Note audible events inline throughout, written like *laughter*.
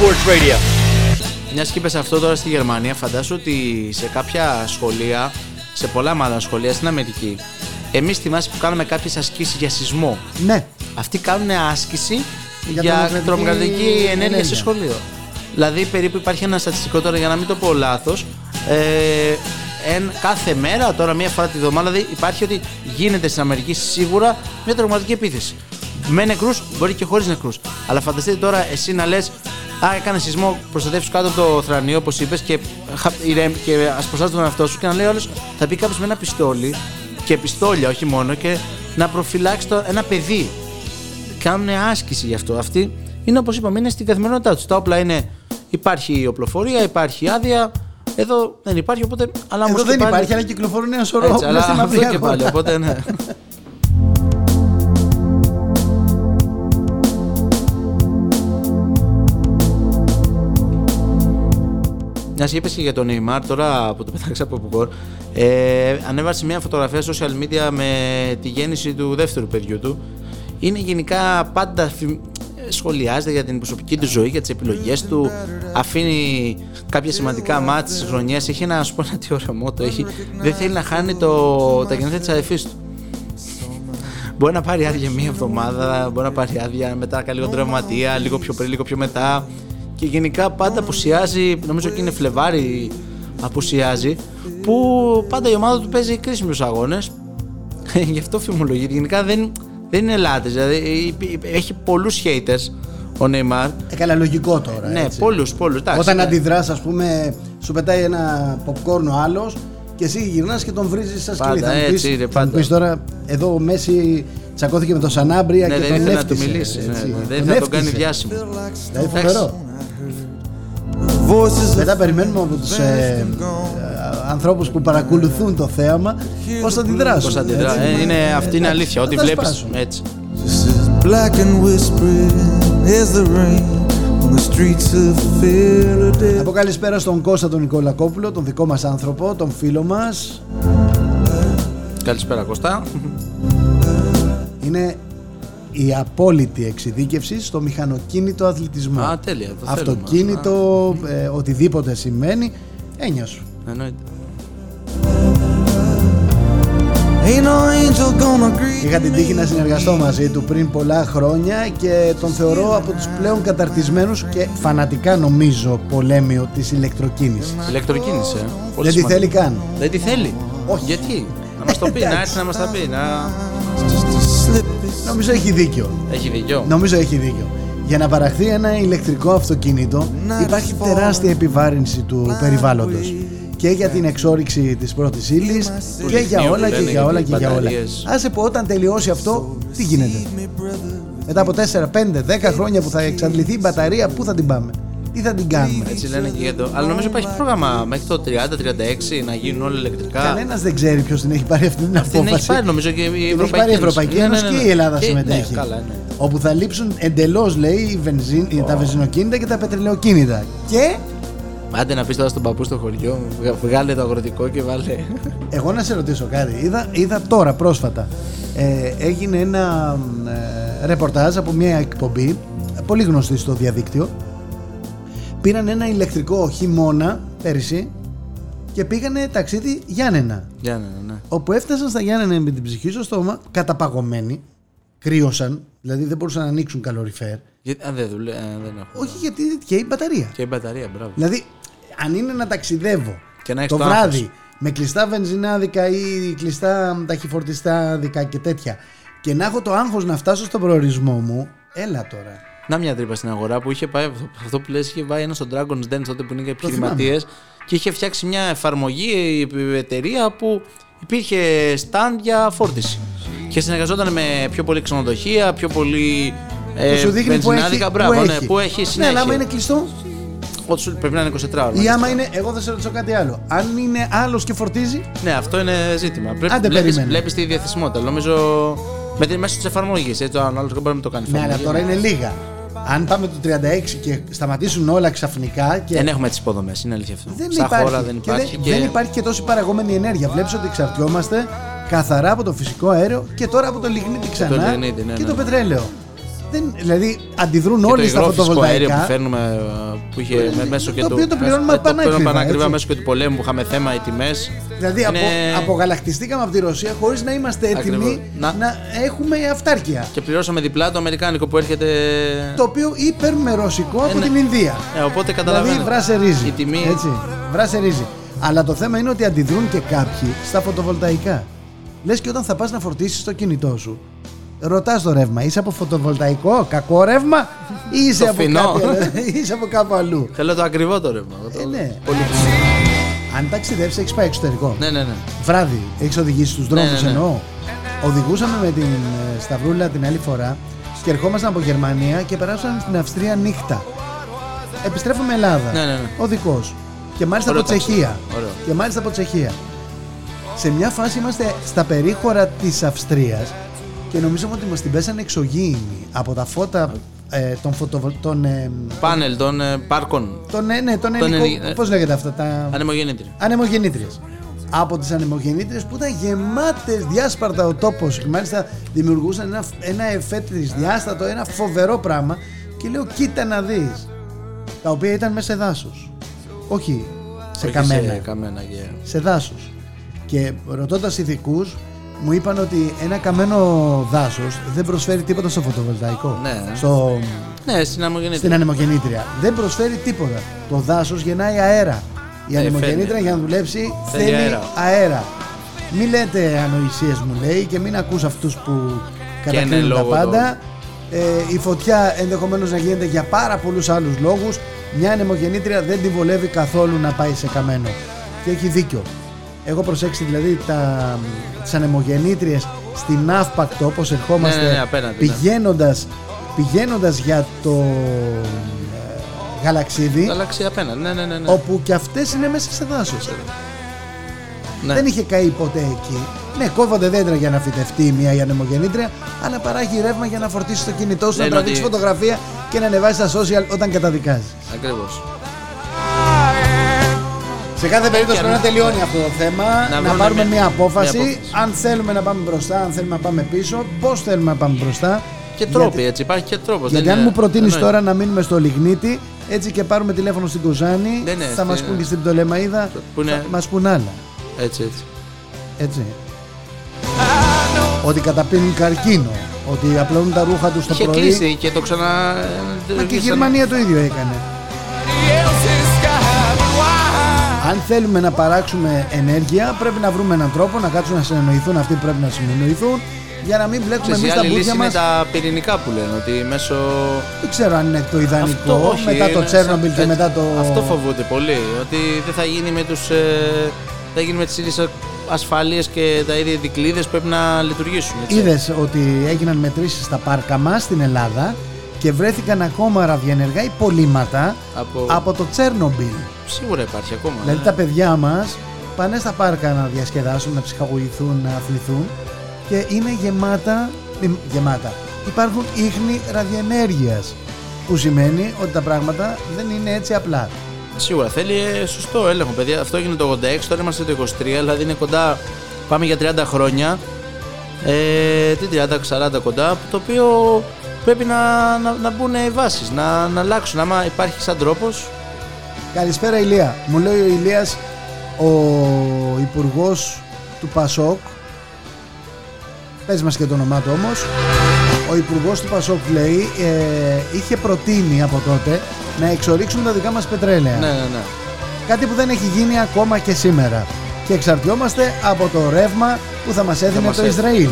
Sports Radio. Μια και είπες αυτό τώρα στη Γερμανία, φαντάσου ότι σε κάποια σχολεία, σε πολλά μάλλον σχολεία στην Αμερική, εμείς θυμάσαι που κάνουμε κάποιες ασκήσεις για σεισμό. Ναι. Αυτοί κάνουν άσκηση Για για, τρομοκρατική τρομοκρατική ενέργεια, ενέργεια. σε σχολείο. Δηλαδή, περίπου υπάρχει ένα στατιστικό τώρα, για να μην το πω λάθος. Ε, εν, κάθε μέρα, τώρα μία φορά τη βδομάδα, δηλαδή υπάρχει ότι γίνεται στην Αμερική σίγουρα μια τρομοκρατική επίθεση. Με νεκρούς, μπορεί και χωρίς νεκρούς. Αλλά φανταστείτε τώρα εσύ να λες, Α, έκανε σεισμό, προστατεύσου κάτω από το θρανίο, όπως είπες, και, χα- ηρέμ- και α προστάτευε τον εαυτό σου και να λέει όλος, θα πει κάποιος με ένα πιστόλι και πιστόλια, όχι μόνο, και να προφυλάξει το, ένα παιδί κάνουν άσκηση γι' αυτό. Αυτοί είναι όπως είπαμε, είναι στην καθημερινότητά τους. Τα όπλα είναι. Υπάρχει οπλοφορία, υπάρχει άδεια. Εδώ δεν υπάρχει, οπότε. Αλλά Εδώ όμως και δεν πάλι- υπάρχει, αλλά κυκλοφορούν ένα σωρό Έτσι, όπλα αλλά στην αυτό αυλή και πάλι. αγορά. Οπότε ναι. *laughs* Μιας και είπες και για τον Neymar, τώρα που το πετάξα από Πουκόρ, ε, ανέβασε μια φωτογραφία στο social media με τη γέννηση του δεύτερου παιδιού του. Είναι γενικά πάντα φι- σχολιάζεται για την προσωπική του ζωή, για τις επιλογές του, αφήνει κάποια σημαντικά μάτς της χρονιάς, έχει ένα, να σου πω ένα τι ωραίο μότο, έχει, δεν θέλει να χάνει το, τα γενέθλια της αδερφής του. Μπορεί να πάρει άδεια μία εβδομάδα, μπορεί να πάρει άδεια μετά κάνει λίγο τραυματία, λίγο πιο πριν, λίγο πιο μετά. Και γενικά πάντα απουσιάζει, νομίζω και είναι Φλεβάρι απουσιάζει, που πάντα η ομάδα του παίζει κρίσιμους αγώνες. *laughs* Γι' αυτό φημολογείται. Γενικά δεν, δεν είναι λάτες, δηλαδή έχει πολλούς haters ο Νεϊμάρ. Ε, καλά, λογικό τώρα. Ναι, έτσι. πολλούς, πολλούς. εντάξει, Όταν ναι. αντιδράς, ας πούμε, σου πετάει ένα popcorn ο άλλος και εσύ γυρνάς και τον βρίζεις σαν σκυλί. Πάντα, Θα μου έτσι πεις, είναι, θα μου πάντα. πεις τώρα, εδώ ο Μέση τσακώθηκε με τον Σανάμπρια Ναι, και δεν τον ήθελε να του έφτιασε. μιλήσει. ναι, έτσι. ναι, δεν Τον ήθελε να τον κάνει έφτιασε. διάσημο. Δηλαδή Εντάξει. φοβερό. Μετά περιμένουμε από τους ε, ε, ανθρώπους που παρακολουθούν το θέαμα πώς θα αντιδράσουν. Πώς αντιδρά. έτσι. Ε, είναι, αυτή είναι Ε, αλήθεια. θα Ό,τι τα βλέπεις σπάσουν. έτσι. This is black and whispering as the rain on the streets of Philadelphia. Να πω καλησπέρα στον Κώστα τον Νικολακόπουλο, τον δικό μας άνθρωπο, τον φίλο μας. Καλησπέρα Κώστα. Είναι η απόλυτη εξειδίκευση στο μηχανοκίνητο αθλητισμό. Α, τέλεια. Το θέλουμε. Αυτοκίνητο, ε, οτιδήποτε σημαίνει, έννοιας σου. Α, εννοείται. Ain't no angel gonna greet Είχα την τύχη να συνεργαστώ μαζί του πριν πολλά χρόνια και τον θεωρώ από τους πλέον καταρτισμένους και φανατικά νομίζω πολέμιο της ηλεκτροκίνησης. Ηλεκτροκίνηση. ε. Πολύ Δεν τη σημαντικό. θέλει καν. Δεν τη θέλει. Όχι. Γιατί; Να μας το πει, να Εντάξει. έρθει να μας τα πει. Να... Νομίζω έχει δίκιο. Έχει δίκιο. Νομίζω έχει δίκιο. Για να παραχθεί ένα ηλεκτρικό αυτοκίνητο υπάρχει τεράστια επιβάρυνση του περιβάλλοντος και για την εξόριξη της πρώτης ύλης και για λιθίου όλα που και λένε, για για όλα τις και για όλα. μπαταρίες. Άσε που όταν τελειώσει αυτό, τι γίνεται; Μετά από 4, 5, 10 χρόνια που θα εξαντληθεί η μπαταρία, πού θα την πάμε; Τι θα την κάνουμε. Έτσι λένε και για το. Αλλά νομίζω υπάρχει πρόγραμμα μέχρι το 30-36 να γίνουν όλα ηλεκτρικά. Κανένας δεν ξέρει ποιος την έχει πάρει αυτή την Την έχει απόφαση. πάρει νομίζω και η Την έχει Ευρωπαϊκή πάρει η Ένωση. Ευρωπαϊκή Ναι, Ένωση ναι, ναι, και ναι. η Ελλάδα Και- συμμετέχει. Ναι, καλά, ναι. Όπου θα λείψουν εντελώς, λέει, οι βενζίν, τα βενζινοκίνητα και τα πετρελαιοκίνητα. Και Άντε να πεις τώρα στον παππού στο χωριό, βγα- βγάλε το αγροτικό και βάλε. εγώ να σε ρωτήσω κάτι. Είδα, είδα τώρα πρόσφατα. Ε, έγινε ένα ε, ρεπορτάζ από μια εκπομπή, πολύ γνωστή στο διαδίκτυο. Πήραν ένα ηλεκτρικό χειμώνα πέρυσι και πήγανε ταξίδι Γιάννενα. Για ναι, ναι, ναι. Όπου έφτασαν στα Γιάννενα με την ψυχή στο στόμα, καταπαγωμένοι, κρύωσαν, δηλαδή δεν μπορούσαν να ανοίξουν καλοριφέρ. Γιατί, αν δεν δουλεύει, δεν έχω. Όχι γιατί και η μπαταρία. Και η μπαταρία, μπράβο. Δηλαδή, αν είναι να ταξιδεύω Και να έχεις το το βράδυ άγχος. με κλειστά βενζινάδικα ή κλειστά ταχυφορτιστάδικα και τέτοια και να έχω το άγχος να φτάσω στον προορισμό μου, έλα τώρα. Να μια τρύπα στην αγορά που είχε πάει αυτό- αυτό που λες είχε πάει ένας στο Dragon's Den τότε που είναι για επιχειρηματίες και είχε φτιάξει μια εφαρμογή η εταιρεία που υπήρχε stand για φόρτιση. Και συνεργαζόταν με πιο πολύ ξενοδοχεία, πιο πολύ. Ε, που σου δείχνει που έχει, βενζινάδικα, μπράβο, που ναι, έχει. που έχει Ναι, συνέχεια. αλλά άμα είναι κλειστό; Ό,τι σου πρέπει να είναι 24 ώρα. ή άμα είναι, εγώ θα σε ρωτήσω κάτι άλλο. Αν είναι άλλος και φορτίζει, Ναι, αυτό είναι ζήτημα. Πρέπει Άντε, βλέπεις, περίμενε. βλέπεις τη διαθεσιμότητα. Νομίζω με τη μέσω τη εφαρμογή. Έτσι, το άλλος δεν μπορεί να το κάνει. ναι, αλλά εφαρμογή. τώρα είναι λίγα. Αν πάμε το 36 και σταματήσουν όλα ξαφνικά και Δεν έχουμε τις υποδομές, είναι αλήθεια αυτό. Δεν Στα υπάρχει. χώρα δεν Και υπάρχει. δεν, δεν υπάρχει και τόση παραγόμενη ενέργεια. Βλέπεις ότι εξαρτιόμαστε καθαρά από το φυσικό αέριο και τώρα από το λιγνίτη ξανά λιγνίτη, ναι, και ναι. το πετρέλαιο. Δεν, δηλαδή αντιδρούν Και όλοι το στα υγρό φυσικό αέριο που φωτοβολταϊκά. φέρνουμε ε, που είχε με- μέσω και το του. οποίο το πληρώνουμε ε, το πανάκριβα, πληρώνουμε πανάκριβα έτσι. μέσω και του πολέμου που είχαμε θέμα οι τιμές. Δηλαδή απο, Είναι- απογαλακτιστήκαμε από τη Ρωσία χωρίς να είμαστε έτοιμοι Ακριβώς. να... Να- έχουμε αυτάρκεια. Και πληρώσαμε διπλά το αμερικάνικο που έρχεται. Το οποίο ή παίρνουμε ρωσικό από ναι. την Ινδία. Ε, οπότε Δηλαδή καταλαβαίνω. βράσε ρύζι. Η τιμή. Έτσι, βράσε ρύζι. Αλλά το θέμα είναι ότι αντιδρούν και κάποιοι στα φωτοβολταϊκά. Λες και όταν θα πας να φορτίσεις το κινητό σου, ρωτάς το ρεύμα, είσαι από φωτοβολταϊκό, κακό ρεύμα ή είσαι, Το από, φθηνό. κάποιο- *laughs* είσαι από κάπου αλλού; Θέλω το ακριβό το ρεύμα. Ε, ναι. Πολύ... Αν ταξιδέψεις έχεις πάει εξωτερικό. Ναι, ναι, ναι. Βράδυ, έχεις οδηγήσει στους δρόμους Ναι, ναι, ναι. εννοώ. Οδηγούσαμε με την ε, Σταυρούλα την άλλη φορά και ερχόμασταν από Γερμανία και περάσαμε στην Αυστρία νύχτα. Επιστρέφουμε Ελλάδα. Ναι, ναι, ναι. Οδικό. Και μάλιστα Ωραίο από Τσεχία. ταξίδι. Ωραίο. Και μάλιστα από Τσεχία. Σε μια φάση είμαστε στα περίχωρα της Αυστρίας και νομίζαμε ότι μας την πέσανε εξωγήινοι από τα φώτα ε, των φωτοβολ... των, ε, Πάνελ των ε, πάρκων. των, ε, ναι, των Των ελικο... ελι- ε, πώς λέγεται αυτά τα... Ανεμογεννήτρια. Ανεμογεννήτριες. Από τις ανεμογεννήτριες που ήταν γεμάτες διάσπαρτα ο τόπος και μάλιστα δημιουργούσαν ένα, ένα εφέ τρισδιάστατο, ένα φοβερό πράγμα και λέω κοίτα να δεις τα οποία ήταν μέσα σε δάσος όχι σε Όχι καμένα Σε καμένα και... σε δάσος και ρωτώντας ειδικούς, μου είπαν ότι ένα καμένο δάσος δεν προσφέρει τίποτα στο φωτοβολταϊκό Ναι. στο, Ναι, στην ανεμογεννήτρια. στην ανεμογεννήτρια. Δεν προσφέρει τίποτα. Το δάσος γεννάει αέρα. Η Ε, ανεμογεννήτρια φέρνει. για να δουλέψει Θέλει θέλει αέρα. αέρα. Μην λέτε ανοησίες μου λέει και μην ακούς αυτούς που κατακρίνουν τα λόγω πάντα. Ε, η φωτιά ενδεχομένως να γίνεται για πάρα πολλούς άλλους λόγους. Μια ανεμογεννήτρια δεν την βολεύει καθόλου να πάει σε καμένο. Και έχει δίκιο. Έχω προσέξει δηλαδή τα, τις ανεμογεννήτριες στην αύπακτο όπως ερχόμαστε Ναι, ναι, ναι, απέναντι, ναι. πηγαίνοντας, πηγαίνοντας για το ε, γαλαξίδι Αλλάξει απέναντι. Ναι, ναι, ναι. ναι. όπου και αυτές είναι μέσα σε δάσος ναι. δεν είχε καεί ποτέ εκεί ναι κόβονται δέντρα για να φυτευτεί μια η ανεμογεννήτρια αλλά παράγει ρεύμα για να φορτίσει το κινητό σου να Λένε τραβήξει ότι- φωτογραφία και να ανεβάσει στα social όταν καταδικάζεις Ακριβώς. Σε κάθε περίπτωση Και πρέπει να αν- τελειώνει αυτό το θέμα να, βρούμε πάρουμε μια- μια απόφαση, μια απόφαση. αν θέλουμε να πάμε μπροστά αν θέλουμε να πάμε πίσω πώς θέλουμε να πάμε μπροστά Και τρόποι Γιατί- έτσι. Υπάρχει και τρόπος. Γιατί αν μου προτείνεις τώρα να μείνουμε στο Λιγνίτη, έτσι και πάρουμε τηλέφωνο στην Κοζάνη, Ναι, ναι, θα μας στην- πούν και στην Πτολεμαίδα, Που είναι- θα μας πούν άλλα. Έτσι, έτσι. Έτσι. Ότι καταπίνουν καρκίνο, ότι απλώνουν τα ρούχα τους το Είχε πρωί. κλείσει και το ξανά. Μα και η Γερμανία το ίδιο έκανε. Αν θέλουμε να παράξουμε ενέργεια, πρέπει να βρούμε έναν τρόπο να κάτσουν να συνεννοηθούν αυτοί που πρέπει να συνεννοηθούν για να μην μπλέκουμε Ξέρεις, η εμείς τα άλλη λύση μπούτια είναι μας. τα πυρηνικά που λένε. Ότι μέσω. Δεν ξέρω αν είναι το ιδανικό Αυτό, όχι, μετά το είναι Τσέρνομπιλ σαν- και ε, μετά το. Αυτό φοβούνται πολύ. Ότι δεν θα γίνει με τους... Ε, θα γίνει με τις ίδιες ασφάλειες και τα ίδια δικλείδες που πρέπει να λειτουργήσουν. Έτσι. Είδες ότι έγιναν μετρήσεις στα πάρκα μας στην Ελλάδα και βρέθηκαν ακόμα ραδιενεργά υπολείμματα Από... από το Τσέρνομπιλ. Σίγουρα υπάρχει ακόμα. Δηλαδή ναι. τα παιδιά μας πάνε στα πάρκα να διασκεδάσουν, να ψυχαγωγηθούν, να αθληθούν και είναι γεμάτα. ε, γεμάτα. Υπάρχουν ίχνη ραδιενέργειας που σημαίνει ότι τα πράγματα δεν είναι έτσι απλά. Σίγουρα θέλει ε, σωστό έλεγχο, παιδιά. Αυτό έγινε το 86, τώρα είμαστε το 23, δηλαδή είναι κοντά. Πάμε για 30 χρόνια. Ε, τι 30-40 κοντά, το οποίο πρέπει να, να, να μπουν οι βάσεις, να, να αλλάξουν. Άμα υπάρχει σαν τρόπος, Καλησπέρα Ηλία. Μου λέει ο Ηλίας ο υπουργός του Πασόκ Πες μας και το όνομά του όμως Ο υπουργός του Πασόκ λέει ε, είχε προτείνει από τότε να εξορίξουν τα δικά μας πετρέλαια ναι, ναι, ναι. Κάτι που δεν έχει γίνει ακόμα και σήμερα και εξαρτιόμαστε από το ρεύμα που θα μας έδινε μας το έδινε. Ισραήλ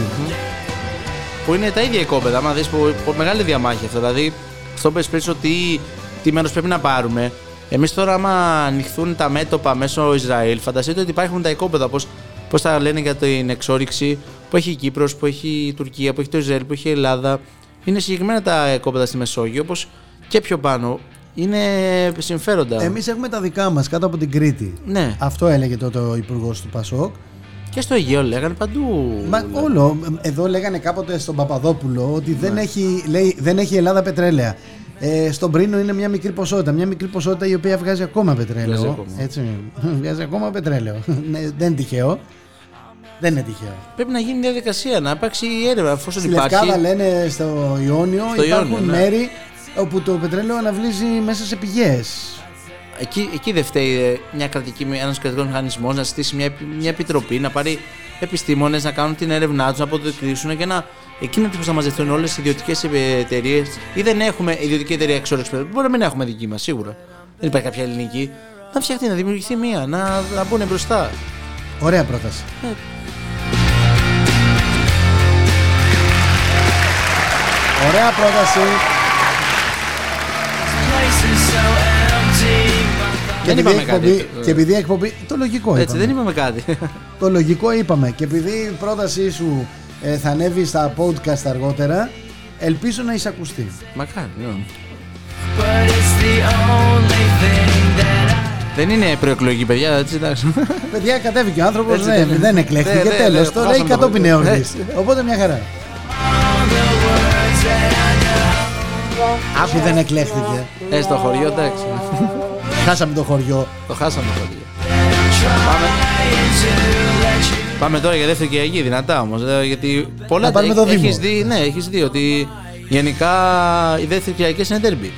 Που είναι τα ίδια οικόπεδα. Άμα δεις που, που μεγάλη διαμάχη αυτό. Δηλαδή, αυτό που πες πριν ότι τι μέρος πρέπει να πάρουμε. Εμείς τώρα, άμα ανοιχθούν τα μέτωπα μέσω Ισραήλ, φανταστείτε ότι υπάρχουν τα οικόπεδα. Πώς πώς τα λένε για την εξόριξη που έχει η Κύπρος, που έχει η Τουρκία, που έχει το Ισραήλ, που έχει η Ελλάδα. Είναι συγκεκριμένα τα οικόπεδα στη Μεσόγειο, όπως και πιο πάνω. Είναι συμφέροντα. Εμείς έχουμε τα δικά μας κάτω από την Κρήτη Ναι, Αυτό έλεγε τότε ο υπουργός του Πασόκ και στο Αιγαίο λέγανε παντού. Μα όλο. Εδώ λέγανε κάποτε στον Παπαδόπουλο ότι δεν, έχει, λέει, δεν έχει η Ελλάδα πετρέλαια. Ε, στον Πρίνο είναι μια μικρή ποσότητα. Μια μικρή ποσότητα η οποία βγάζει ακόμα πετρέλαιο. Βγάζει ακόμα. Έτσι, *laughs* βγάζει ακόμα πετρέλαιο. *laughs* Ναι, δεν είναι τυχαίο. Δεν είναι τυχαίο. Πρέπει να γίνει διαδικασία, να υπάρξει έρευνα. Εφόσον Στη υπάρχει. Λευκάδα λένε στο Ιόνιο Στο υπάρχουν Ιόνιο, ναι. μέρη όπου το πετρέλαιο αναβλύζει μέσα σε πηγές. Εκεί, εκεί δεν φταίει ε, μια κρατική, ένας κρατικός μηχανισμός να στήσει μια, επι- μια επιτροπή, να πάρει επιστήμονες να κάνουν την έρευνά τους, να αποδεικνύσουν και να. Εκείνα που θα μαζευτούν όλες οι ιδιωτικές εταιρείες, ή δεν έχουμε ιδιωτική εταιρεία εξόρυξη πετρελαίου. Μπορεί να μην έχουμε δική μας, σίγουρα. Δεν υπάρχει κάποια ελληνική. Να φτιαχτεί, να δημιουργηθεί μία, να, να μπουν μπροστά. Ωραία πρόταση. Ε. Ωραία πρόταση. Και Δεν επειδή, είπαμε εκπομπή, κάτι. και επειδή εκπομπή. Το λογικό Έτσι, δεν είπαμε. είπαμε κάτι. Το λογικό είπαμε. Και επειδή η πρότασή σου ε, θα ανέβει στα podcast αργότερα, ελπίζω να εισακουστεί. Μακάρι, ναι. But it's the only thing that I Δεν είναι προεκλογική, παιδιά, έτσι εντάξει. Παιδιά, κατέβηκε ο άνθρωπος, Έτσι δεν, δεν είναι. δεν εκλέχθηκε. Ναι, ναι, Τέλος. ναι, το λέει χάσαμε το κατόπιν χωριό. εορτή. Έτσι. Οπότε μια χαρά. Άκου δεν εκλέχθηκε. Ε, στο χωριό, εντάξει. Χάσαμε το χωριό. Το χάσαμε το χωριό. Πάμε. Πάμε τώρα για δεύτερη Κυριακή, δυνατά όμως. Γιατί πολλά Να πάρουμε το έχεις Δήμο. δει, ναι, έχεις δει ότι γενικά οι δεύτερη Κυριακή είναι derby.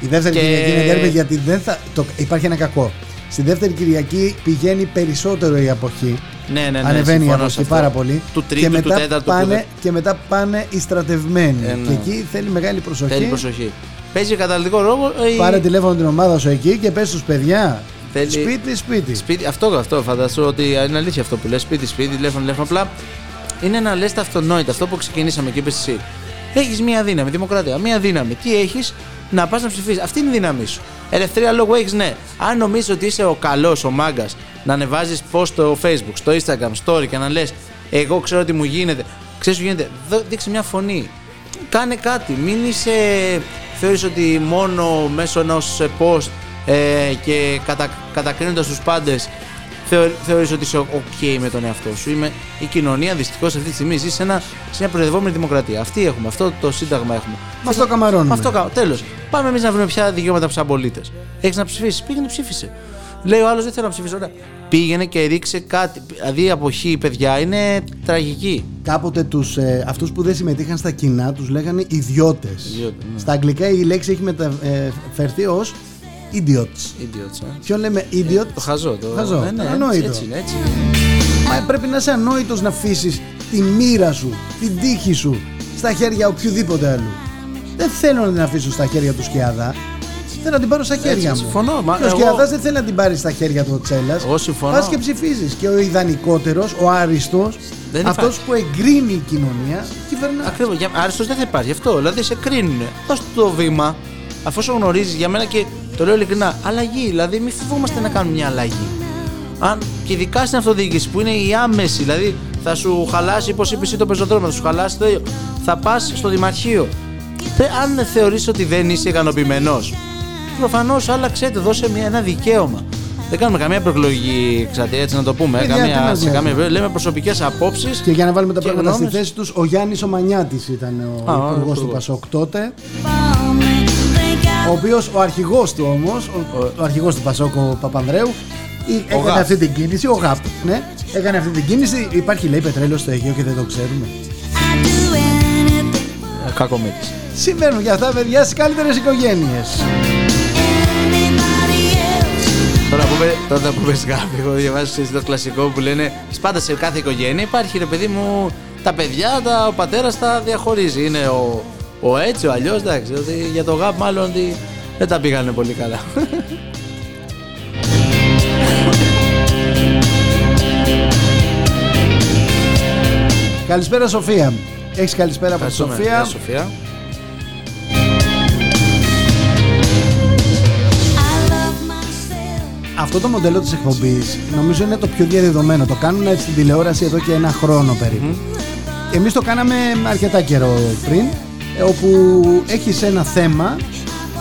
Η δεύτερη Και- Κυριακή είναι τέρμη γιατί δεν θα. Το... Υπάρχει ένα κακό. Στη δεύτερη Κυριακή πηγαίνει περισσότερο η αποχή. Ναι, ναι, ναι. Ανεβαίνει η συμφωνώ αποχή σε αυτό. πάρα πολύ. Του τρίτου, και μετά του τέταρτου. που πάνε, δεν- και μετά πάνε οι στρατευμένοι. Ε, ναι. Και εκεί θέλει μεγάλη προσοχή. Θέλει προσοχή. Παίζει καταλητικό ρόλο. ε, η- Πάρε τηλέφωνο την ομάδα σου εκεί και πες στους παιδιά. Θέλει- Σπίτι, σπίτι. Σπίτι, αυτό, αυτό φαντάζομαι ότι είναι αλήθεια αυτό που λες σπίτι, σπίτι, τηλέφωνο, τηλέφωνο. Απλά είναι να λες τα αυτονόητα. Αυτό που ξεκινήσαμε και είπες εσύ. Έχεις μία δύναμη, δημοκρατία, μία δύναμη. Τι έχεις, να πας να ψηφίσεις. Αυτή είναι η δύναμή σου. Ελευθερία λόγου έχεις, ναι. Αν νομίζεις ότι είσαι ο καλός, ο μάγκας, να ανεβάζεις post στο Facebook, στο Instagram, story και να λες, Εγώ ξέρω τι μου γίνεται. Ξέρεις τι γίνεται; Δώ- Δείξε μια φωνή. Κάνε κάτι. Μην είσαι. Θεωρείς ότι μόνο μέσω ενός post ε, και κατα, κατακρίνοντας τους πάντες θεω, θεωρείς ότι είσαι ok με τον εαυτό σου. Είμαι, η κοινωνία δυστυχώς αυτή τη στιγμή ζει σε, ένα, σε μια προεδρευόμενη δημοκρατία. Αυτή έχουμε, αυτό το σύνταγμα έχουμε. Με αυτό καμαρώνουμε. Με αυτό κα- τέλος. Πάμε εμείς να βρούμε ποια δικαιώματα σαν πολίτε. Έχεις να ψηφίσεις, πήγαινε ψήφισε. Λέει ο άλλος δεν θέλω να ψηφίσω. Ωραία. Πήγαινε και ρίξε κάτι. Δηλαδή η αποχή, παιδιά, είναι τραγική. Κάποτε τους, ε, αυτούς που δεν συμμετείχαν στα κοινά τους λέγανε ιδιώτες. Ιδιώτες, ναι. Στα αγγλικά η λέξη έχει μεταφερθεί ως idiots. Idiots, ε. Ποιον λέμε idiot? Το χαζό. Το Χαζό, Ναι, ναι, το ανόητο. Έτσι είναι, έτσι είναι. Μα πρέπει να είσαι ανόητος να αφήσεις τη μοίρα σου, την τύχη σου στα χέρια οποιοδήποτε άλλου. Δεν θέλω να την αφήσω στα χέρια του Σκιάδα. Θέλω να την πάρω στα χέρια μου. συμφωνώ, μα Και ο εγώ- Σκιαδά δεν θέλει να την πάρει στα χέρια του ο Τσέλας. Εγώ συμφωνώ. Πας και ψηφίζεις. Και ο ιδανικότερος, ο άριστος, Δεν αυτός υπάρχει. που εγκρίνει η κοινωνία, κυβερνά. Ακριβώς. Άριστος δεν θα υπάρχει αυτό. Δηλαδή σε κρίνουν. Δώσ' του το βήμα, αφού γνωρίζεις για μένα και το λέω ειλικρινά, αλλαγή. Δηλαδή μην φοβόμαστε να κάνουμε μια αλλαγή; Αν, και ειδικά στην αυτοδιοίκηση που είναι η άμεση, δηλαδή θα σου χαλάσει, πώς είπες εσύ το πεζοδρόμιο, θα σου χαλάσει το ίδιο. Θα πας στο Δημαρχείο. Θε- αν θεωρείς ότι δεν είσαι ικανοποιημένος, προφανώς άλλαξε το, δώσε μια, ένα δικαίωμα. Δεν κάνουμε καμία προεκλογική εξαρτία, έτσι να το πούμε. Παιδιά, τι καμία, μας σε νοιάζει. καμία, λέμε προσωπικές απόψεις. Και για να βάλουμε τα Και πράγματα στη γνώμες. θέση τους, ο Γιάννης Ομανιάτης ήταν ο Α, ο υπουργός του υπουργός. Πασόκ τότε. Ο οποίος ο αρχηγός του όμως, ο, ο αρχηγός του Πασόκ, ο Παπανδρέου, ή- έκανε Γαπ. αυτή την κίνηση, ο ΓΑΠ. Ναι, έκανε αυτή την κίνηση. Υπάρχει λέει πετρέλαιο στο Αιγαίο και δεν το ξέρουμε. Κακομίτη. Συμβαίνουν και αυτά, παιδιά, στις καλύτερες οικογένειες. Τώρα που είπε, τώρα που είπες γάπη, έχω διαβάσει το κλασικό που λένε πάντα σε κάθε οικογένεια υπάρχει ρε παιδί μου τα παιδιά, τα, ο πατέρας τα διαχωρίζει. Είναι ο, ο έτσι, ο αλλιώς, εντάξει, ότι για το γάπ μάλλον ότι δεν τα πήγανε πολύ καλά. Καλησπέρα, Σοφία. Έχεις καλησπέρα από τη Ευχαριστούμε. Σοφία. Γεια, Σοφία. Αυτό το μοντέλο της εκπομπής νομίζω είναι το πιο διαδεδομένο. Το κάνουν στην τηλεόραση εδώ και ένα χρόνο περίπου. Εμείς το κάναμε αρκετά καιρό πριν, ε, όπου έχεις ένα θέμα,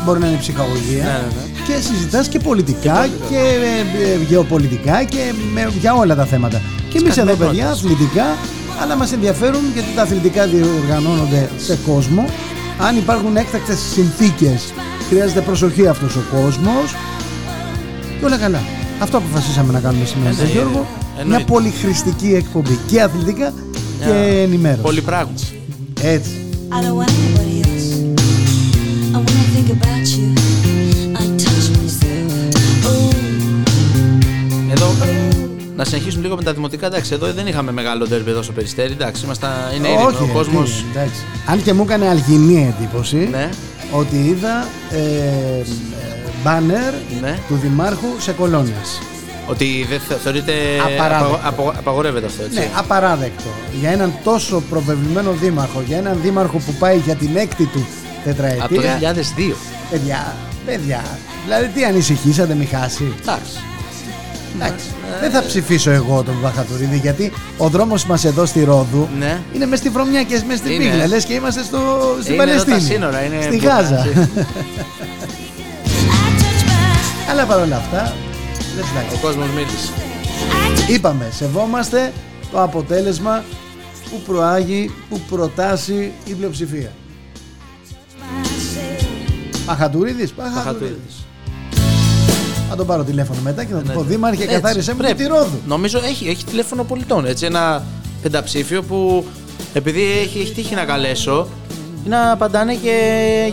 μπορεί να είναι ψυχαγωγία, Ναι, ναι, ναι. και συζητάς και πολιτικά και ε, ε, γεωπολιτικά και με, για όλα τα θέματα. Και εμείς εδώ παιδιά καθημερινότητας. αθλητικά, αλλά μας ενδιαφέρουν γιατί τα αθλητικά διοργανώνονται σε κόσμο. Αν υπάρχουν έκτακτες συνθήκες, χρειάζεται προσοχή αυτός ο κόσμος και όλα καλά. Αυτό αποφασίσαμε να κάνουμε σήμερα, Ε, τον ναι, Γιώργο. Μια πολύ χρηστική εκπομπή και αθλητικά και ενημέρωση. Πολύ πράγμα. Έτσι. I don't want anybody else. And when I think about you, I touch myself. Oh, Εδώ να συνεχίσουμε λίγο με τα δημοτικά. Εντάξει, εδώ δεν είχαμε μεγάλο ντέρμπι εδώ στο περιστέρι. Εντάξει, ήμασταν, είναι ήρεμο. Όχι, Ο κόσμος. τι, εντάξει. Αν και μου έκανε αλγινή εντύπωση Ναι, ότι είδα ε, ε, μπάνερ ναι. του Δημάρχου σε κολόνες. Ότι δεν θε- θεωρείται. Απαράδεκτο. απαγο- απο- απαγορεύεται αυτό, έτσι. Ναι, απαράδεκτο. Για έναν τόσο προβεβλημένο δήμαρχο, για έναν δήμαρχο που πάει για την έκτη του Από το τετραετία. 2002. Παιδιά, παιδιά. Δηλαδή τι ανησυχήσατε μη χάσει. Εντάξει. Εντάξει. Δεν θα ψηφίσω εγώ τον Βαχατουρίδη γιατί ο δρόμος μας εδώ στη Ρόδου Ναι. είναι μες στη βρωμιά και μες στην Είναι. πίγλα. Λες και είμαστε στο, στην Είναι εδώ τα Παλαιστίνη. σύνορα, είναι στη που- Γάζα. έτσι. I touch myself. Αλλά παρόλα αυτά, δεν φτάνει. Ο κόσμος μίλησε. Είπαμε, σεβόμαστε το αποτέλεσμα που προάγει, που προτάσει η πλειοψηφία. Παχατουρίδης, Παχατουρίδης. Παχατουρίδης. Θα τον πάρω τηλέφωνο μετά και θα του Ναι, πω ναι. Δήμαρχε Έτσι, καθάρισε μου και πρέπει. τη Ρόδου. Νομίζω έχει, έχει τηλέφωνο πολιτών. Έτσι, ένα πενταψήφιο που επειδή έχει, έχει τύχει να καλέσω να απαντάνε και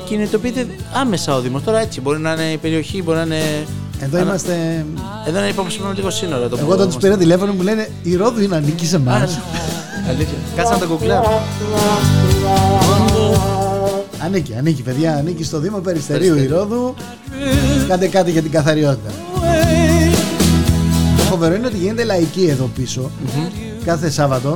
κινητοποιείται άμεσα ο Δήμος. Τώρα έτσι μπορεί να είναι η περιοχή, μπορεί να είναι. Εδώ ανα- είμαστε. Εδώ είναι υποψήφιο λίγο σύνορα. Το Εγώ που όταν τους είμαστε. πήρα τηλέφωνο μου λένε Η Ρόδου είναι ανήκει σε Α, εμάς. ναι. Αλήθεια. Κάτσε να το κουκλάρω. Ανήκει, ανήκει, παιδιά. Ανήκει στο Δήμο Περιστερίου η Περιστερίου. Ρόδου. Κάντε κάτι για την καθαριότητα. Το φοβερό είναι ότι γίνεται λαϊκή εδώ πίσω κάθε Σάββατο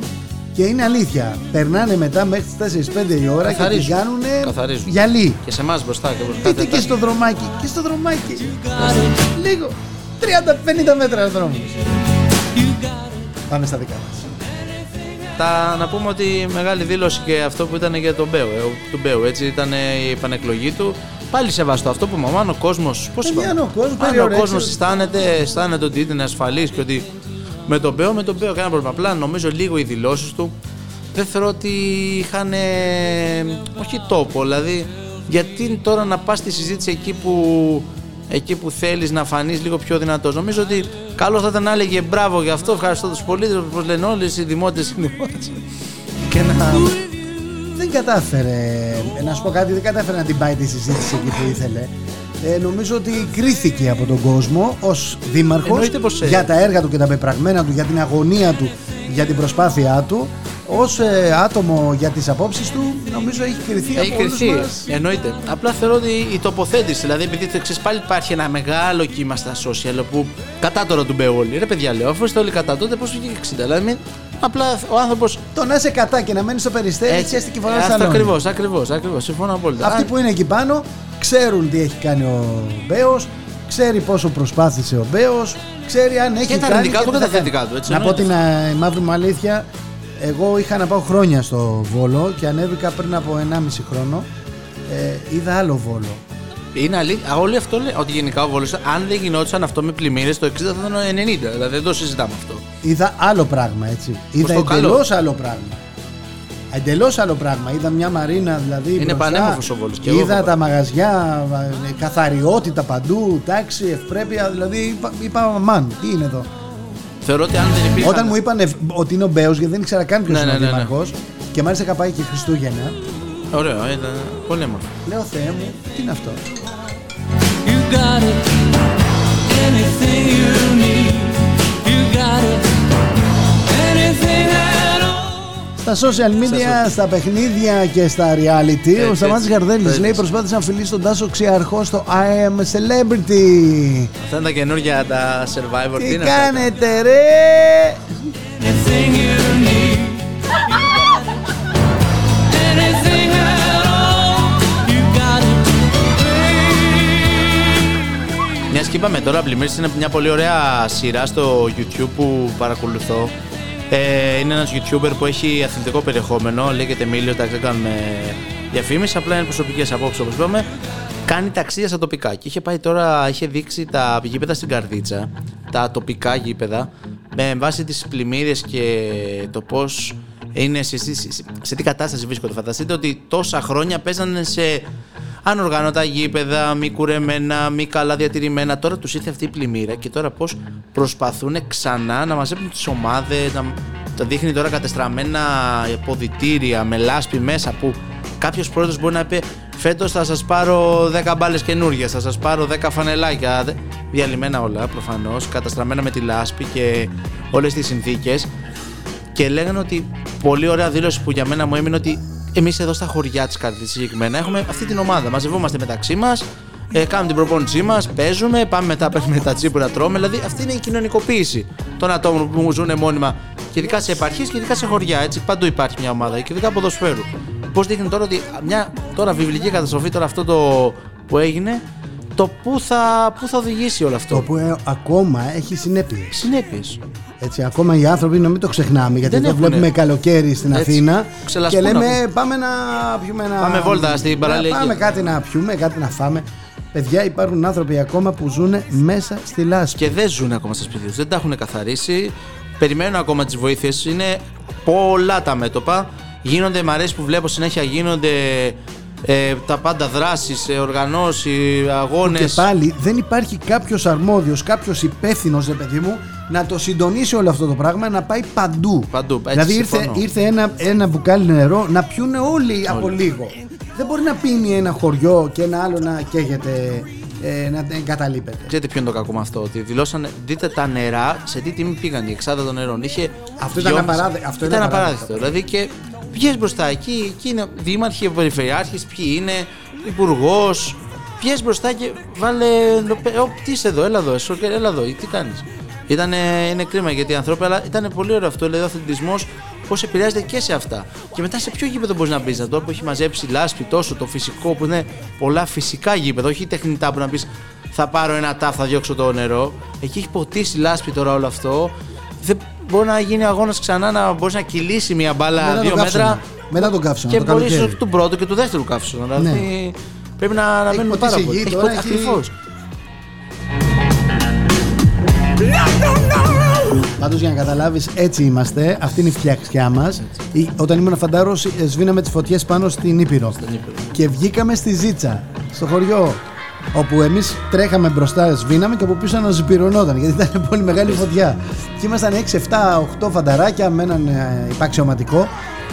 και είναι αλήθεια. Περνάνε μετά μέχρι τις 4-5 η ώρα και την Καθαρίζουν. κάνουν Καθαρίζουν. γυαλί. Και σε εμάς μπροστά και μπροστά. Δείτε και στο δρομάκι. Και στο δρομάκι. Λίγο. 30-50 μέτρα δρόμο. Πάμε στα δικά μας. Τα, να πούμε ότι μεγάλη δήλωση και αυτό που ήταν για τον Μπέο. Ε, του Μπέου, έτσι ήταν η επανεκλογή του. Πάλι σεβαστό αυτό που είπαμε. Αν ο κόσμος. Πώς Παιδιά, αν ο κόσμος Αν ο περιορέξει- κόσμος αισθάνεται, αισθάνεται ότι είναι ασφαλής και ότι με τον Μπέο, με τον Μπέο κανένα πρόβλημα. Απλά νομίζω λίγο οι δηλώσεις του δεν θεωρώ ότι είχαν. ε, όχι τόπο. Δηλαδή, γιατί τώρα να πας στη συζήτηση εκεί που, εκεί που θέλεις να φανείς λίγο πιο δυνατός. Νομίζω ότι καλό θα ήταν να έλεγε μπράβο για αυτό. Ευχαριστώ τους πολίτες. Όπως λένε όλες οι δημότες. και να. δεν κατάφερε, ε, να σου πω κάτι, δεν κατάφερε να την πάει τη συζήτηση εκεί που ήθελε. Ε, νομίζω ότι κρίθηκε από τον κόσμο ως δήμαρχος Εννοείται πως, ε, για τα έργα του και τα πεπραγμένα του, για την αγωνία του, για την προσπάθειά του. Ως ε, άτομο για τις απόψεις του, νομίζω έχει κριθεί Έχει από όλους κρυθεί. μας. Εννοείται. Απλά θεωρώ ότι η τοποθέτηση, δηλαδή επειδή το εξής πάλι υπάρχει ένα μεγάλο κύμα στα social που κατά τώρα του μπέου όλοι. Ρε παιδιά, λέω, αφού είστε όλοι κατά τότε, πώς βγήκε 60. Δηλαδή, μην- απλά ο άνθρωπος. Το να είσαι κατά και να μένεις στο περιστέρι, έτσι έστει και φορά Αυτό ακριβώ, ακριβώς, ακριβώς. Συμφωνώ απόλυτα. Αυτοί Αν- που είναι εκεί πάνω ξέρουν τι έχει κάνει ο Μπέος, ξέρει πόσο προσπάθησε ο Μπέος, ξέρει αν έχει Και τα κάνει αρνητικά και του τι και θα τα κάνει. θετικά του, έτσι, Να πω εννοείται. την ε, μαύρη μου αλήθεια, εγώ είχα να πάω χρόνια στο Βόλο και ανέβηκα πριν από 1,5 χρόνο. Ε, είδα άλλο Βόλο. Είναι αλήθεια. Όλοι αυτό λένε. Ότι γενικά ο Βόλος, αν δεν γινόταν αυτό με πλημμύρες, το 60 θα ήταν 90. Δηλαδή δεν το συζητάμε αυτό. Είδα άλλο πράγμα έτσι. Είδα το καλό; εντελώς άλλο πράγμα. Εντελώς άλλο πράγμα. Είδα μια μαρίνα δηλαδή. Είναι μπροστά. πανέμορφος ο Βόλος, και εγώ Είδα έχω τα μαγαζιά, ε, καθαριότητα παντού, τάξη, ευπρέπεια. Δηλαδή είπα, είπα μαν, τι είναι εδώ; Θεωρώ ότι αν δεν υπήρχαν. Όταν μου είπαν ευ- ότι είναι ο Μπέος, γιατί δεν ήξερα καν ποιος Ναι, είναι ναι, ο ναι, ναι. Δήμαρχος, και μάλιστα είχα πάει και Χριστούγεννα, Ωραίο, ήταν πολύ όμορφο. λέω Θεέ μου, τι είναι αυτό; You got it. Anything you need. You got it. Στα social media, στα παιχνίδια και στα reality, ο έτσι, Σταμάτης έτσι. Γαρδέλης Έτσι. λέει προσπάθησε να φιλήσει τον Τάσο Ξιαρχό στο I am a celebrity. Αυτά είναι τα καινούργια τα survivor. Τι είναι αυτά; κάνετε ρε! Anything you need. Anything at all. You got it. Μιας και είπαμε τώρα, Πλημμύρης είναι μια πολύ ωραία σειρά στο YouTube που παρακολουθώ. Ε, είναι ένας YouTuber που έχει αθλητικό περιεχόμενο, λέγεται Μίλιο, τα δεν κάνουμε διαφήμιση, απλά είναι προσωπικές απόψεις όπως είπαμε. Κάνει ταξίδια στα τοπικά και είχε πάει τώρα, είχε δείξει τα γήπεδα στην Καρδίτσα, τα τοπικά γήπεδα, με βάση τις πλημμύρες και το πώς είναι σε, σε, σε, σε τι κατάσταση βρίσκονται. Φανταστείτε ότι τόσα χρόνια παίζανε σε ανοργάνωτα γήπεδα, μη κουρεμένα, μη καλά διατηρημένα. Τώρα τους ήρθε αυτή η πλημμύρα και τώρα πώς προσπαθούν ξανά να μαζέψουν τις ομάδες. Να... Τα δείχνει τώρα κατεστραμμένα ποδητήρια με λάσπη μέσα που κάποιος πρόεδρο μπορεί να πει Φέτος θα σας πάρω 10 μπάλες καινούργιες, θα σας πάρω 10 φανελάκια. Δε- Διαλυμένα όλα προφανώς, καταστραμμένα με τη λάσπη και όλες τις συνθήκες. Και λέγανε ότι πολύ ωραία δήλωση που για μένα μου έμεινε ότι εμείς εδώ στα χωριά της Καρδίτσα συγκεκριμένα έχουμε αυτή την ομάδα. Μαζευόμαστε μεταξύ μας, ε, κάνουμε την προπόνησή μας, παίζουμε, πάμε μετά, παίρνουμε τα τσίπουρα, τρώμε. Δηλαδή αυτή είναι η κοινωνικοποίηση των ατόμων που ζουν μόνιμα και ειδικά σε επαρχίες και ειδικά σε χωριά. Έτσι, παντού υπάρχει μια ομάδα και ειδικά ποδοσφαίρου. Πώς δείχνει τώρα ότι μια τώρα βιβλική καταστροφή, τώρα αυτό το που έγινε, το πού θα, πού θα οδηγήσει όλο Το αυτό. που ε, ακόμα έχει συνέπειες. Συνέπειες. Έτσι, ακόμα οι άνθρωποι να μην το ξεχνάμε γιατί Δεν εδώ έχουνε. βλέπουμε καλοκαίρι στην Έτσι, Αθήνα και ξελασπούν λέμε ακόμα. πάμε να πιούμε ένα. Πάμε βόλτα στην να παραλία Πάμε εκεί. κάτι να πιούμε, κάτι να φάμε. Παιδιά, υπάρχουν άνθρωποι ακόμα που ζουν μέσα στη λάσπη. και δεν ζουν ακόμα στα σπίτια τους. Δεν τα έχουν καθαρίσει. Περιμένουν ακόμα τις βοήθειες. Είναι πολλά τα μέτωπα. Γίνονται, μ' αρέσει που βλέπω συνέχεια γίνονται ε, τα πάντα δράσεις, οργανώσεις, αγώνες. Και πάλι δεν υπάρχει κάποιος αρμόδιος, κάποιος υπεύθυνος, ρε παιδί μου, να το συντονίσει όλο αυτό το πράγμα να πάει παντού. Παντού, έτσι δηλαδή ήρθε, συμφωνώ. ήρθε ένα, ένα μπουκάλι νερό να πιούνε όλοι, από λίγο. Δεν μπορεί να πίνει ένα χωριό και ένα άλλο να καίγεται, ε, να εγκαταλείπεται. Ξέρετε ποιο είναι το κακό με αυτό, ότι δηλώσανε, δείτε τα νερά σε τι τιμή πήγαν η εξάδα των νερών. Είχε Αυτό ήταν δυόμιση- απαράδε- αυτό ήταν ήταν απαράδεκτο. απαράδεκτο. Δηλαδή και πιες μπροστά εκεί, εκεί είναι δήμαρχοι, περιφερειάρχες, ποιοι είναι, υπουργός. Πιες μπροστά και βάλε. Ω, τι είσαι εδώ, έλα εδώ, εσύ, έλα εδώ, τι κάνεις. Ήτανε, είναι κρίμα γιατί οι άνθρωποι, αλλά ήταν πολύ ωραίο αυτό. Δηλαδή ο αθλητισμός πώς επηρεάζεται και σε αυτά. Και μετά σε ποιο γήπεδο μπορείς να μπεις, να τώρα που έχει μαζέψει λάσπη τόσο, το φυσικό που είναι πολλά φυσικά γήπεδα, όχι τεχνητά που να πει θα πάρω ένα τάφ, θα διώξω το νερό. Εκεί έχει ποτίσει λάσπη τώρα όλο αυτό. Δεν μπορεί να γίνει αγώνας ξανά να μπορείς να κυλήσει μια μπάλα Μετά δύο το καύσωνα. μέτρα. Μετά το καύσωνα, Και το μπορείς καλοκαίρι. του πρώτου και του δεύτερου καύσωνα. Δηλαδή πρέπει να, να Έχει μένουμε ποτίσει πάρα η πολύ. γη τώρα, έχει- Ακριβώς. Πάντως για να καταλάβεις, έτσι είμαστε. Αυτή είναι η φτιαξιά μας. Όταν ήμουν φαντάρο, σβήναμε τις φωτιές πάνω στην Ήπειρο. Ήπειρο. Και βγήκαμε στη Ζήτσα, στο χωριό. Όπου εμείς τρέχαμε μπροστά, σβήναμε και από πίσω αναζωπηρωνόταν γιατί ήταν *laughs* πολύ μεγάλη φωτιά. Και ήμασταν 6, 7, 8 φανταράκια με έναν ε, υπαξιωματικό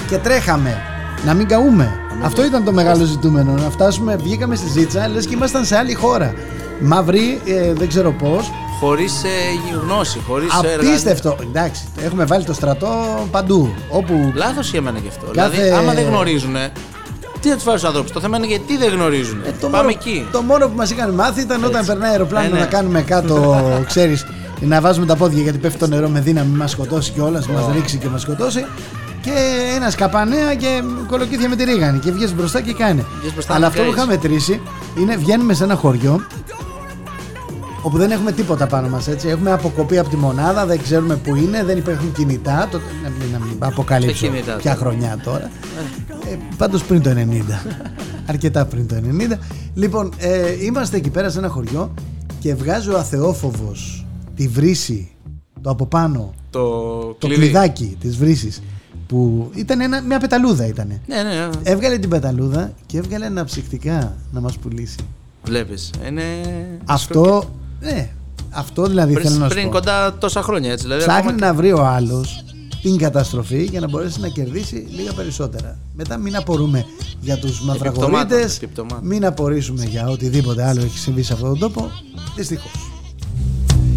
και τρέχαμε. Να μην καούμε. Αυτό ήταν το μεγάλο ζητούμενο. Να φτάσουμε, βγήκαμε στη Ζήτσα, λες και ήμασταν σε άλλη χώρα. Μαύρη, ε, δεν ξέρω πώς. Χωρίς ε, γνώση, χωρίς Απίστευτο. Εντάξει, έχουμε βάλει το στρατό παντού. Όπου Λάθος για μένα και αυτό. Κάθε- Δηλαδή, άμα δεν γνωρίζουν, τι να τους φέρει στους ανθρώπους; Το θέμα είναι γιατί δεν γνωρίζουν. Ε, το Πάμε μόνο, εκεί. Το μόνο που μας είχαν μάθει ήταν όταν Έτσι. περνάει αεροπλάνο Ε, ναι. να κάνουμε κάτω, *laughs* ξέρεις, να βάζουμε τα πόδια γιατί πέφτει το νερό με δύναμη, μας σκοτώσει κιόλας, μας ρίξει και μας σκοτώσει. Και ένας καπανέα και κολοκύθια με τη ρίγανη. Και βγαίνει μπροστά και κάνει. Βγες μπροστά Αλλά να αυτό που κάνεις. είχα μετρήσει είναι βγαίνουμε σε ένα χωριό όπου δεν έχουμε τίποτα πάνω μας έτσι. Έχουμε αποκοπεί από τη μονάδα, δεν ξέρουμε που είναι, δεν υπάρχουν κινητά. Το, να μην, να μην αποκαλύψω Σε κινητά ποια τώρα. χρονιά τώρα. Ε, πάντως πριν το 90. Αρκετά πριν το 90. Λοιπόν, ε, είμαστε εκεί πέρα σε ένα χωριό και βγάζει ο αθεόφοβος τη βρύση, το από πάνω, Το, το κλειδί. κλειδάκι της βρύσης που ήταν ένα, μια πεταλούδα ήτανε. Ναι, ναι, ναι. Έβγαλε την πεταλούδα και έβγαλε αναψυκτικά να μας πουλήσει. Βλέπεις. Είναι. Αυτό, ναι, αυτό δηλαδή θέλω Πριν, να σου πριν πω. κοντά τόσα χρόνια έτσι. Δηλαδή, Ψάχνει ακόμα να βρει ο άλλος την καταστροφή για να μπορέσει να κερδίσει λίγα περισσότερα. Μετά μην απορούμε για τους μαυραγορείτες, επιπτωμάτων. μην απορρίσουμε για οτιδήποτε άλλο έχει συμβεί σε αυτόν τον τόπο. Δυστυχώς.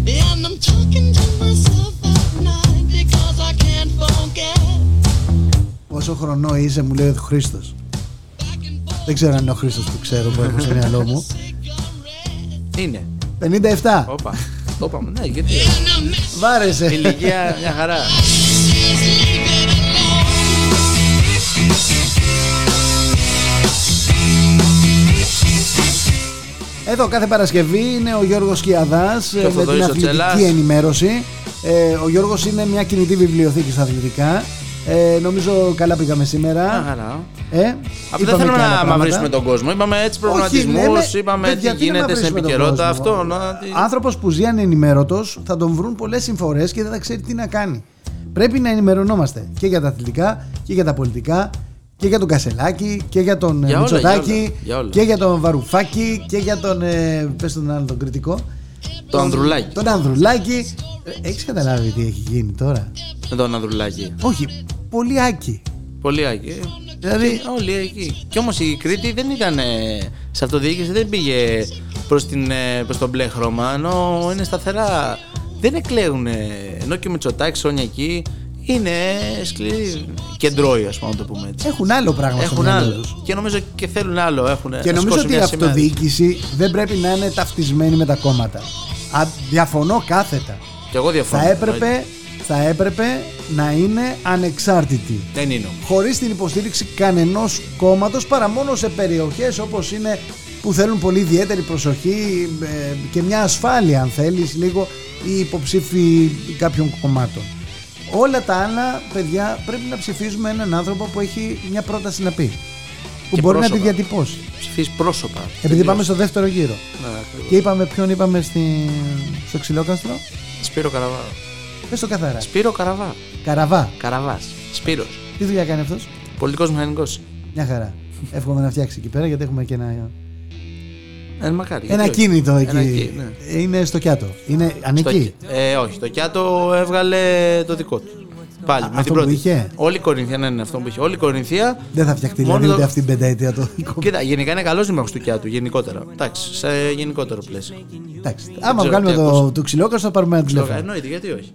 And I'm talking to myself at night because I can't forget. Πόσο χρονό είσαι, μου λέει ο Χρήστος. Δεν ξέρω αν είναι ο Χρήστος που ξέρω που έχω στο μυαλό μου. Είναι. 57. Όπα. Το είπαμε. Ναι, γιατί. Βάρεσε. Ηλικία μια χαρά. Εδώ κάθε Παρασκευή είναι ο Γιώργος Κιαδάς ε, με την Θοδωρής ο αθλητική Τσελάς. ενημέρωση. Ε, ο Γιώργος είναι μια κινητή βιβλιοθήκη στα αθλητικά. Ε, νομίζω καλά πήγαμε σήμερα. Μια χαρά. Ε, Απλά δεν θέλουμε να μαυρίσουμε τον κόσμο. Είπαμε έτσι προβληματισμούς, είπαμε τι γίνεται σε επικαιρότητα. Αυτό. Να... τι- Άνθρωπος που ζει ανενημέρωτο θα τον βρουν πολλές συμφορές και δεν θα ξέρει τι να κάνει. Πρέπει να ενημερωνόμαστε και για τα αθλητικά και για τα πολιτικά Και για τον Κασελάκη και για τον ε, Για όλα, Μητσοτάκη για όλα, για όλα. και για τον Βαρουφάκη και για τον. Ε, πες τον άλλο τον κριτικό. Το Ανδρουλάκη. Τον Ανδρουλάκη. Έχεις καταλάβει τι έχει γίνει τώρα; Με τον Ανδρουλάκη. Όχι, πολύ άκη. Πολύ άγγι. Δηλαδή, Όλοι εκεί. Κι όμως η Κρήτη δεν ήταν. ε, Σε αυτοδιοίκηση δεν πήγε προς προς το μπλε χρώμα. Ενώ είναι σταθερά. Δεν εκλέγουν. Ενώ και ο Μητσοτάκης, Σόνια εκεί είναι σκληροί κεντρώοι, ας πούμε, να το πούμε έτσι. έχουν άλλο πράγμα στο Έχουν μυαλό άλλο. τους. Και νομίζω και θέλουν άλλο. Έχουν Και νομίζω ότι η αυτοδιοίκηση δεν πρέπει να είναι ταυτισμένη με τα κόμματα. Α, διαφωνώ κάθετα. Και εγώ διαφωνώ. Θα έπρεπε, θα έπρεπε να είναι ανεξάρτητη. Δεν είναι όμως. Χωρίς την υποστήριξη κανενός κόμματος παρά μόνο σε περιοχές όπως είναι που θέλουν πολύ ιδιαίτερη προσοχή ε, και μια ασφάλεια αν θέλεις λίγο οι υποψήφοι κάποιων κομμάτων. Όλα τα άλλα, παιδιά, πρέπει να ψηφίζουμε έναν άνθρωπο που έχει μια πρόταση να πει. Που Και μπορεί να τη πρόσωπα. διατυπώσει. Ψηφίσεις πρόσωπα. Επειδή Τελείως. πάμε στο δεύτερο γύρο. Ναι, ακριβώς. Και είπαμε ποιον είπαμε στη... στο ξυλόκαστρο; Σπύρο Καραβά. Πες το καθαρά. Σπύρο Καραβά. Καραβά. Καραβάς. Σπύρος. Τι δουλειά κάνει αυτός; Πολιτικός μηχανικός. Μια χαρά. Εύχομαι να φτιάξει εκεί πέρα γιατί έχουμε και ένα, Ε, μακάρι. ένα γιατί όχι. κίνητο εκεί. Ένα κίνητο, ναι. Είναι στο Κιάτο. Είναι Στο- ανική. Ε, όχι, το Κιάτο έβγαλε το δικό του. Πάλι, Α, με αυτό την που πρώτη. είχε; Όλη η Κορινθία, ναι, ναι, αυτό που είχε. Όλη η Κορινθία. Δεν θα φτιαχτεί Μόνο δηλαδή το- ούτε αυτή την πενταετία το δικό. Κοίτα, γενικά είναι καλός δήμαρχο του Κιάτου, γενικότερα. Εντάξει, σε γενικότερο πλαίσιο. Εντάξει. Άμα ξέρω βγάλουμε τι το, ακούς. το ξυλόκαστρο θα πάρουμε ένα Λόγα, τηλέφωνο. εννοείται, γιατί όχι.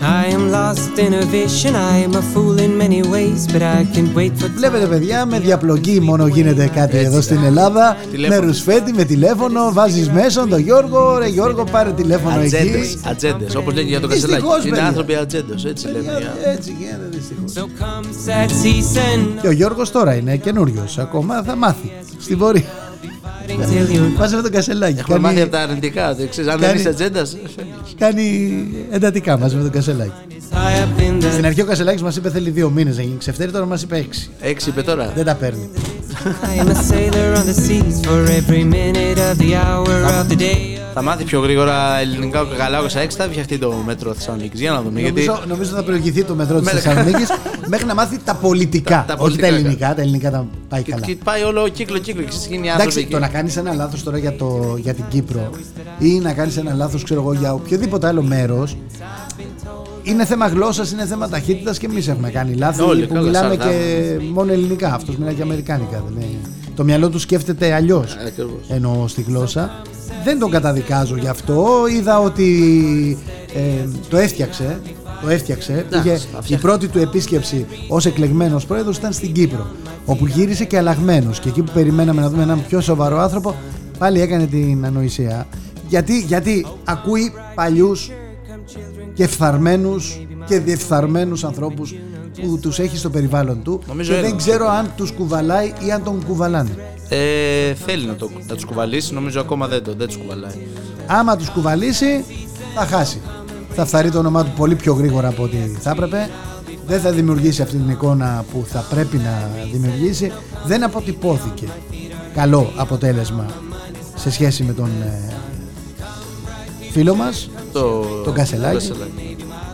I am lost in a vision, I am a fool in many ways, but I can't wait for Βλέπετε παιδιά με διαπλοκή μόνο γίνεται κάτι εδώ στην Ελλάδα Τηλέφωνο. Με ρουσφέτη, με τηλέφωνο, βάζεις μέσα τον Γιώργο Ρε Γιώργο πάρε τηλέφωνο Ατζέντε. εκεί Ατζέντες. Όπως λένε για το Δυστυχώς, Κασελάκι. Είναι παιδιά. άνθρωποι ατζέντες. Έτσι λέμε. Παιδιά, για- Έτσι γίνεται δυστυχώς So come sad season, Και ο Γιώργος τώρα είναι καινούριος. Ακόμα θα μάθει στην πορεία fighting till you're Βάζει με τον κασελάκι Έχουμε μάθει κάνει, από τα αρνητικά. δεν ξέρεις, Αν κάνει- δεν είσαι ατζέντας. κάνει εντατικά μαζί με τον κασελάκι high up in the Στην αρχή ο Κασελάκης μας είπε θέλει δύο μήνες να γίνει ξεφτέρη Τώρα μας είπε έξι Έξι είπε τώρα. Δεν τα παίρνει I am a sailor on the seas for every minute of the hour of the day. Θα μάθει πιο γρήγορα ελληνικά ο Καγαλάου σε έξι θα φτιαχτεί το μέτρο Θεσσαλονίκης. Για να δούμε. Γιατί νομίζω, νομίζω θα προηγηθεί το μετρό της Με- Θεσσαλονίκης *laughs* Μέχρι να μάθει τα πολιτικά Τα- τα Όχι πολιτικά, τα ελληνικά Τα ελληνικά τα πάει και- καλά και πάει όλο κύκλο-κύκλο και γίνει οι άνθρωποι. Εντάξει, εκεί. το να κάνεις ένα λάθος τώρα για, το, για την Κύπρο ή να κάνεις ένα λάθος, ξέρω εγώ, για οποιοδήποτε άλλο μέρος. Είναι θέμα γλώσσας, είναι θέμα ταχύτητας και εμείς έχουμε κάνει λάθη Όλοι, που καλά, μιλάμε σαν και μόνο ελληνικά. Αυτός μιλάει και αμερικάνικα. Δεν είναι. Το μυαλό του σκέφτεται αλλιώς. Ακριβώς. Εννοώ στη γλώσσα. Δεν τον καταδικάζω γι' αυτό. Είδα ότι ε, το έφτιαξε. Το έφτιαξε. Να, Είχε, θα η φτιάξει. πρώτη του επίσκεψη ως εκλεγμένος πρόεδρος ήταν στην Κύπρο. Όπου γύρισε και αλλαγμένος. Και εκεί που περιμέναμε να δούμε έναν πιο σοβαρό άνθρωπο, πάλι έκανε την ανοησία. Γιατί, γιατί ακούει παλιούς και φθαρμένους και διεφθαρμένους ανθρώπους που τους έχει στο περιβάλλον του Νομίζω και δεν έλεγα. ξέρω αν τους κουβαλάει ή αν τον κουβαλάνε. Ε, θέλει να, το, να τους κουβαλήσει, νομίζω ακόμα δεν, το, δεν τους κουβαλάει. Άμα τους κουβαλήσει θα χάσει. Θα φθαρεί το όνομά του πολύ πιο γρήγορα από ό,τι θα έπρεπε. Δεν θα δημιουργήσει αυτή την εικόνα που θα πρέπει να δημιουργήσει. Δεν αποτυπώθηκε καλό αποτέλεσμα σε σχέση με τον ε, φίλο μας. Το, Τον Κασελάκη. το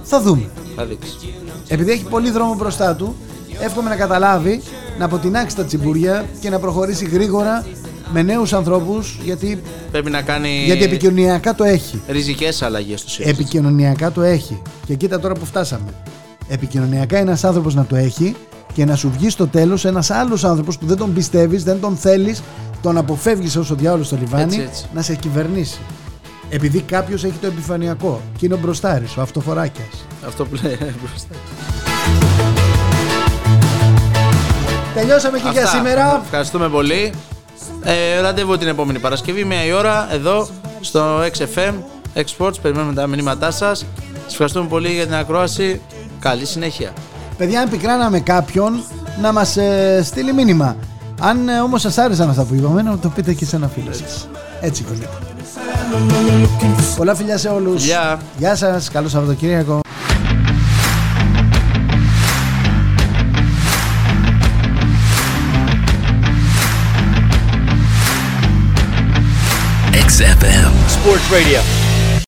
Θα δούμε. Θα δείξει. Επειδή έχει πολύ δρόμο μπροστά του, εύχομαι να καταλάβει, να αποτινάξει τα τσιμπουριά και να προχωρήσει γρήγορα με νέους ανθρώπους γιατί, Πρέπει να κάνει γιατί επικοινωνιακά το έχει. ριζικές αλλαγές στο ΣΥΡΙΖΑ. Επικοινωνιακά το έχει. Και κοίτα τώρα που φτάσαμε. Επικοινωνιακά ένας άνθρωπος να το έχει και να σου βγει στο τέλος ένας άλλος άνθρωπος που δεν τον πιστεύεις, δεν τον θέλεις, τον αποφεύγεις όσο διάολος στο λιβάνι, Έτσι, έτσι. να σε κυβερνήσει. Επειδή κάποιος έχει το επιφανειακό και είναι ο μπροστάρης, ο αυτοφοράκιας. Αυτό που λέει *laughs* μπροστά. Τελειώσαμε και για Αυτά. σήμερα. Ευχαριστούμε πολύ. Ε, ραντεβού την επόμενη Παρασκευή, μία η ώρα, εδώ στο XFM, Exports. Περιμένουμε τα μηνύματά σας. Σας ευχαριστούμε πολύ για την ακρόαση. Καλή συνέχεια. Παιδιά, αν πικράναμε κάποιον να μας ε, στείλει μήνυμα. Αν ε, όμως σας άρεσαν αυτά που είπαμε, να το πείτε και σε ένα φίλο σας. Έτσι γίνεται. Πολλά φιλιά σε όλους. Φιλιά. Γεια σας. Καλό Σαββατοκύριακο. XFM. Sports Radio.